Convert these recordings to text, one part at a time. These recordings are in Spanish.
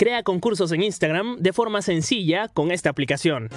Crea concursos en Instagram de forma sencilla con esta aplicación.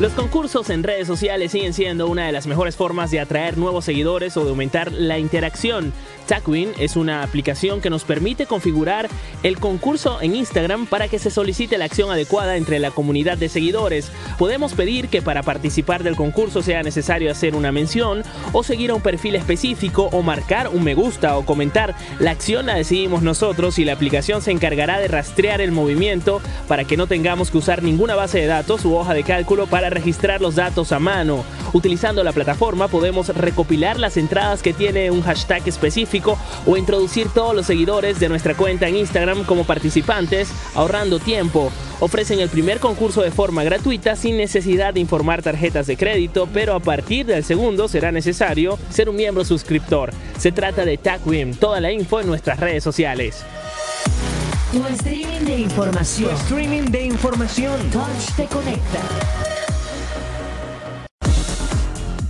Los concursos en redes sociales siguen siendo una de las mejores formas de atraer nuevos seguidores o de aumentar la interacción. Tagwin es una aplicación que nos permite configurar el concurso en Instagram para que se solicite la acción adecuada entre la comunidad de seguidores. Podemos pedir que para participar del concurso sea necesario hacer una mención o seguir a un perfil específico o marcar un me gusta o comentar. La acción la decidimos nosotros y la aplicación se encargará de rastrear el movimiento para que no tengamos que usar ninguna base de datos u hoja de cálculo para registrar los datos a mano. Utilizando la plataforma podemos recopilar las entradas que tiene un hashtag específico o introducir todos los seguidores de nuestra cuenta en Instagram como participantes, ahorrando tiempo. Ofrecen el primer concurso de forma gratuita sin necesidad de informar tarjetas de crédito, pero a partir del segundo será necesario ser un miembro suscriptor. Se trata de TagWim, toda la info en nuestras redes sociales. Tu streaming de información. streaming de información. Touch te conecta.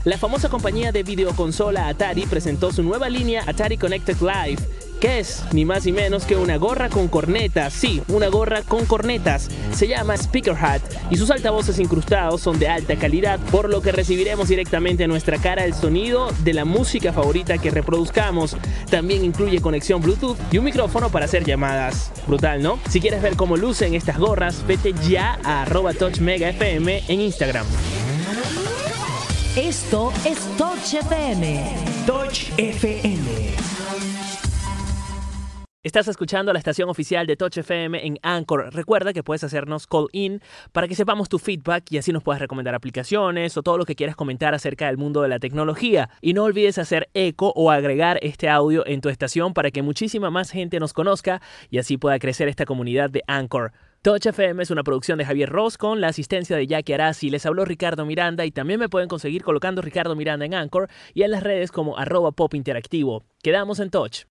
La famosa compañía de videoconsola Atari presentó su nueva línea Atari Connected Live, que es ni más ni menos que una gorra con cornetas, sí, una gorra con cornetas. Se llama Speaker Hat y sus altavoces incrustados son de alta calidad, por lo que recibiremos directamente a nuestra cara el sonido de la música favorita que reproduzcamos. También incluye conexión Bluetooth y un micrófono para hacer llamadas. Brutal, ¿no? Si quieres ver cómo lucen estas gorras, vete ya a touchmegafm en Instagram. Esto es Touch FM. Touch FM. Estás escuchando la estación oficial de Touch FM en Anchor. Recuerda que puedes hacernos call in para que sepamos tu feedback y así nos puedas recomendar aplicaciones o todo lo que quieras comentar acerca del mundo de la tecnología. Y no olvides hacer eco o agregar este audio en tu estación para que muchísima más gente nos conozca y así pueda crecer esta comunidad de Anchor. Touch FM es una producción de Javier Ross con la asistencia de Jackie Arasi. Les habló Ricardo Miranda y también me pueden conseguir colocando Ricardo Miranda en Anchor y en las redes como arroba pop interactivo. Quedamos en Touch.